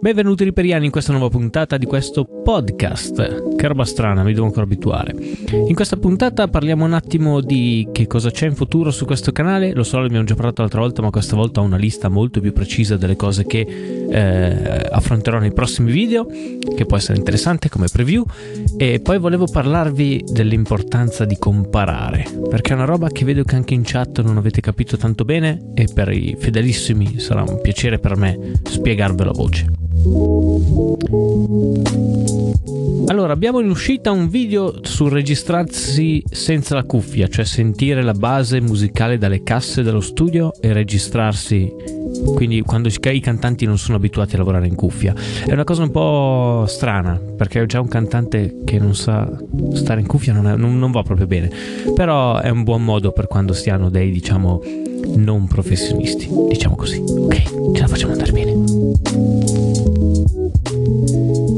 Benvenuti riperiani in questa nuova puntata di questo podcast. Che roba strana, mi devo ancora abituare. In questa puntata parliamo un attimo di che cosa c'è in futuro su questo canale. Lo so, l'abbiamo già parlato l'altra volta, ma questa volta ho una lista molto più precisa delle cose che eh, affronterò nei prossimi video, che può essere interessante come preview. E poi volevo parlarvi dell'importanza di comparare, perché è una roba che vedo che anche in chat non avete capito tanto bene e per i fedelissimi sarà un piacere per me spiegarvelo a voce. Allora, abbiamo in uscita un video sul registrarsi senza la cuffia, cioè sentire la base musicale dalle casse dello studio e registrarsi. Quindi quando i cantanti non sono abituati a lavorare in cuffia. È una cosa un po' strana, perché già un cantante che non sa stare in cuffia, non, è, non, non va proprio bene. Però è un buon modo per quando si hanno dei, diciamo, non professionisti, diciamo così. Ok, ce la facciamo andare bene.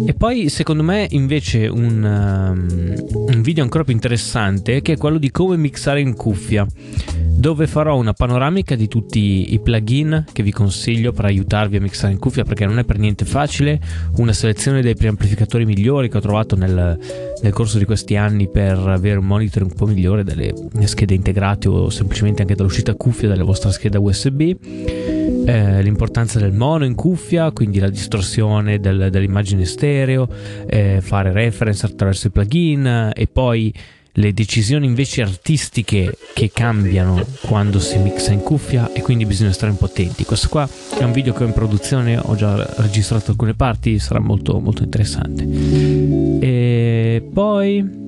E poi secondo me invece un, um, un video ancora più interessante che è quello di come mixare in cuffia dove farò una panoramica di tutti i plugin che vi consiglio per aiutarvi a mixare in cuffia perché non è per niente facile, una selezione dei preamplificatori migliori che ho trovato nel, nel corso di questi anni per avere un monitor un po' migliore delle schede integrate o semplicemente anche dall'uscita cuffia della vostra scheda USB, eh, l'importanza del mono in cuffia, quindi la distorsione del, dell'immagine stereo, eh, fare reference attraverso i plugin e poi le decisioni invece artistiche che cambiano quando si mixa in cuffia e quindi bisogna stare un po' attenti. Questo qua è un video che ho in produzione, ho già registrato alcune parti, sarà molto molto interessante. E poi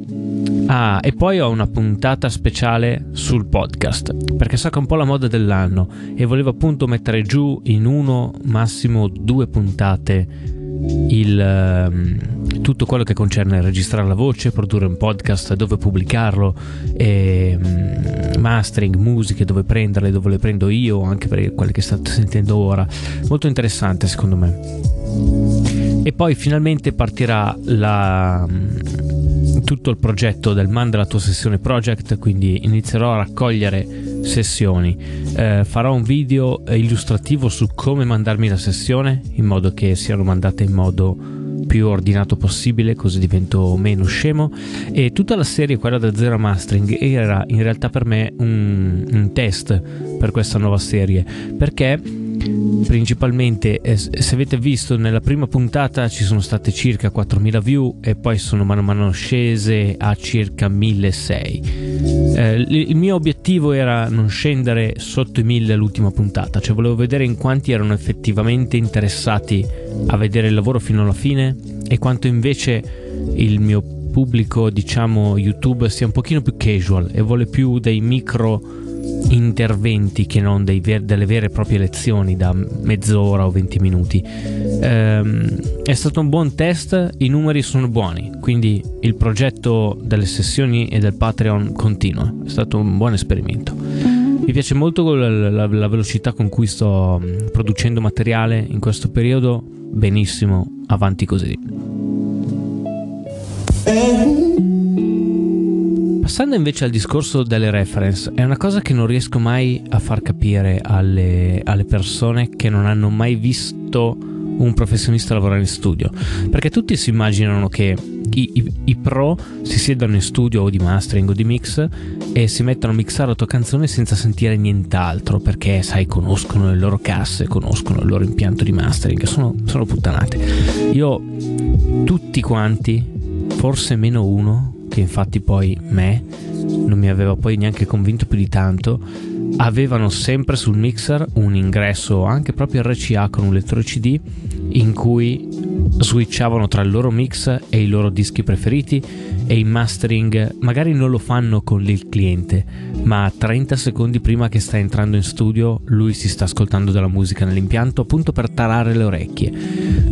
Ah, e poi ho una puntata speciale sul podcast, perché so che è un po' la moda dell'anno e volevo appunto mettere giù in uno, massimo due puntate il, um, tutto quello che concerne registrare la voce, produrre un podcast, dove pubblicarlo, e, um, mastering, musiche, dove prenderle, dove le prendo io, anche per quelle che state sentendo ora. Molto interessante secondo me. E poi finalmente partirà la, tutto il progetto del Manda la tua sessione project, quindi inizierò a raccogliere sessioni. Eh, farò un video illustrativo su come mandarmi la sessione in modo che siano mandate in modo più ordinato possibile così divento meno scemo e tutta la serie quella del zero mastering era in realtà per me un, un test per questa nuova serie perché principalmente eh, se avete visto nella prima puntata ci sono state circa 4000 view e poi sono mano a mano scese a circa 1600 eh, il mio obiettivo era non scendere sotto i 1000 l'ultima puntata cioè volevo vedere in quanti erano effettivamente interessati a vedere il lavoro fino alla fine e quanto invece il mio pubblico diciamo youtube sia un pochino più casual e vuole più dei micro interventi che non ver- delle vere e proprie lezioni da mezz'ora o 20 minuti. Ehm, è stato un buon test, i numeri sono buoni, quindi il progetto delle sessioni e del Patreon continua, è stato un buon esperimento. Mi piace molto la, la, la velocità con cui sto mm, producendo materiale in questo periodo, benissimo, avanti così. Passando invece al discorso delle reference, è una cosa che non riesco mai a far capire alle, alle persone che non hanno mai visto un professionista lavorare in studio. Perché tutti si immaginano che i, i, i, pro si siedano in studio o di mastering o di mix e si mettano a mixare la tua canzone senza sentire nient'altro perché sai conoscono le loro casse, conoscono il loro impianto di mastering, sono, sono puttanate. Io tutti quanti, forse meno uno, che infatti poi me non mi aveva poi neanche convinto più di tanto, avevano sempre sul mixer un ingresso anche proprio RCA con un lettore CD in cui switchavano tra il loro mix e i loro dischi preferiti e il mastering. Magari non lo fanno con il cliente ma 30 secondi prima che sta entrando in studio lui si sta ascoltando della musica nell'impianto appunto per tarare le orecchie.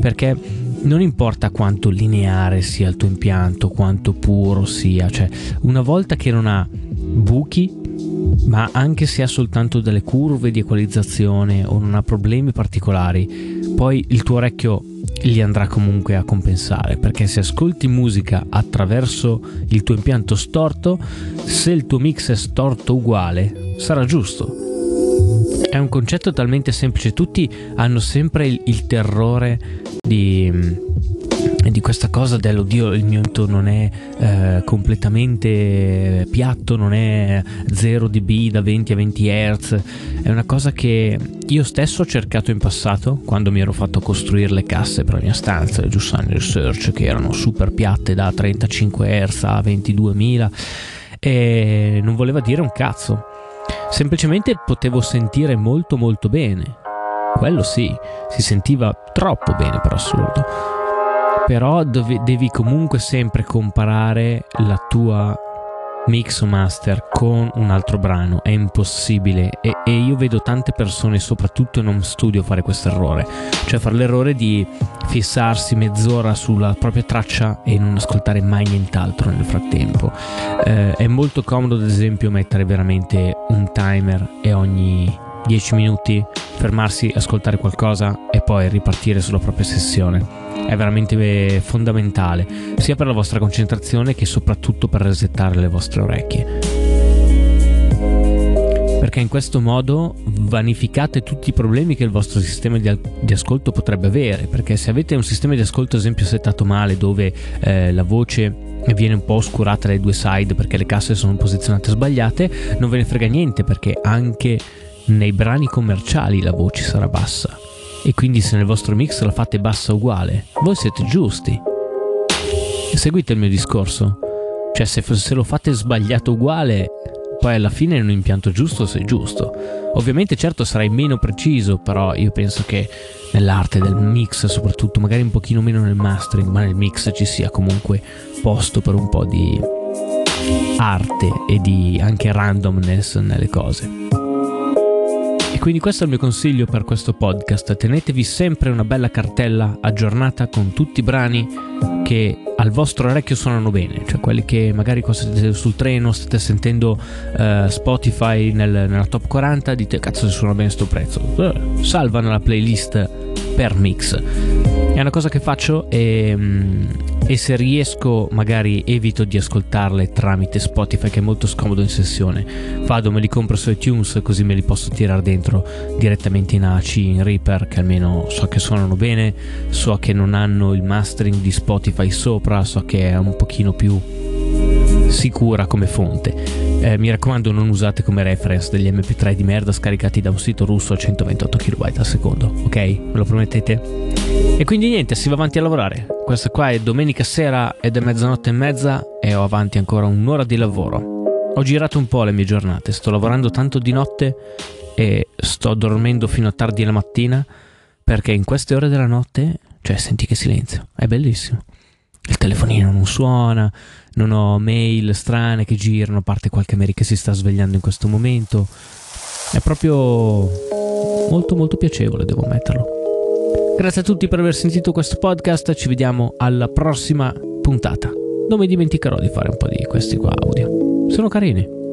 Perché non importa quanto lineare sia il tuo impianto, quanto puro sia, cioè una volta che non ha buchi, ma anche se ha soltanto delle curve di equalizzazione o non ha problemi particolari, poi il tuo orecchio li andrà comunque a compensare perché se ascolti musica attraverso il tuo impianto storto, se il tuo mix è storto uguale, sarà giusto è un concetto talmente semplice, tutti hanno sempre il, il terrore di, di questa cosa dell'oddio il mio non è eh, completamente piatto, non è 0 dB da 20 a 20 Hz, è una cosa che io stesso ho cercato in passato quando mi ero fatto costruire le casse per la mia stanza, le Giussani Research che erano super piatte da 35 Hz a 22.000 e non voleva dire un cazzo Semplicemente potevo sentire molto molto bene. Quello sì, si sentiva troppo bene per assurdo. Però dove, devi comunque sempre comparare la tua mix o master con un altro brano è impossibile. E, e, io vedo tante persone soprattutto in home studio fare questo errore. Cioè fare l'errore di fissarsi mezz'ora sulla propria traccia e non ascoltare mai nient'altro nel frattempo. Eh, è molto comodo ad esempio mettere veramente un timer e ogni 10 minuti fermarsi ascoltare qualcosa e poi ripartire sulla propria sessione è veramente fondamentale, sia per la vostra concentrazione che soprattutto per resettare le vostre orecchie. Perché in questo modo vanificate tutti i problemi che il vostro sistema di, di ascolto potrebbe avere. Perché se avete un sistema di ascolto, ad esempio, settato male, dove eh, la voce viene un po' oscurata dai due side perché le casse sono posizionate sbagliate, non ve ne frega niente perché anche nei brani commerciali la voce sarà bassa e quindi se nel vostro mix la fate bassa uguale, voi siete giusti. Seguite il mio discorso. Cioè se, se lo fate sbagliato uguale, poi alla fine è un impianto giusto se è giusto. Ovviamente certo sarai meno preciso, però io penso che nell'arte del mix, soprattutto magari un pochino meno nel mastering, ma nel mix ci sia comunque posto per un po' di arte e di anche randomness nelle cose. Quindi questo è il mio consiglio per questo podcast. Tenetevi sempre una bella cartella aggiornata con tutti i brani che al vostro orecchio suonano bene, cioè quelli che magari siete sul treno, state sentendo uh, Spotify nel, nella top 40, dite cazzo se suona bene sto prezzo. Uh, salva nella playlist per mix. È una cosa che faccio e, um, e se riesco magari evito di ascoltarle tramite Spotify che è molto scomodo in sessione. Vado, me li compro su iTunes così me li posso tirare dentro direttamente in AC, in Reaper che almeno so che suonano bene, so che non hanno il mastering di Spotify sopra, so che è un pochino più sicura come fonte. Eh, mi raccomando non usate come reference degli mp3 di merda scaricati da un sito russo a 128 kB al secondo, ok? Me lo promettete? E quindi niente, si va avanti a lavorare. Questa qua è domenica sera ed è mezzanotte e mezza e ho avanti ancora un'ora di lavoro. Ho girato un po' le mie giornate, sto lavorando tanto di notte e sto dormendo fino a tardi la mattina perché in queste ore della notte, cioè senti che silenzio, è bellissimo. Il telefonino non suona, non ho mail strane che girano, a parte qualche mail che si sta svegliando in questo momento. È proprio molto molto piacevole, devo metterlo. Grazie a tutti per aver sentito questo podcast, ci vediamo alla prossima puntata. Non mi dimenticherò di fare un po' di questi qua audio. Sono carini.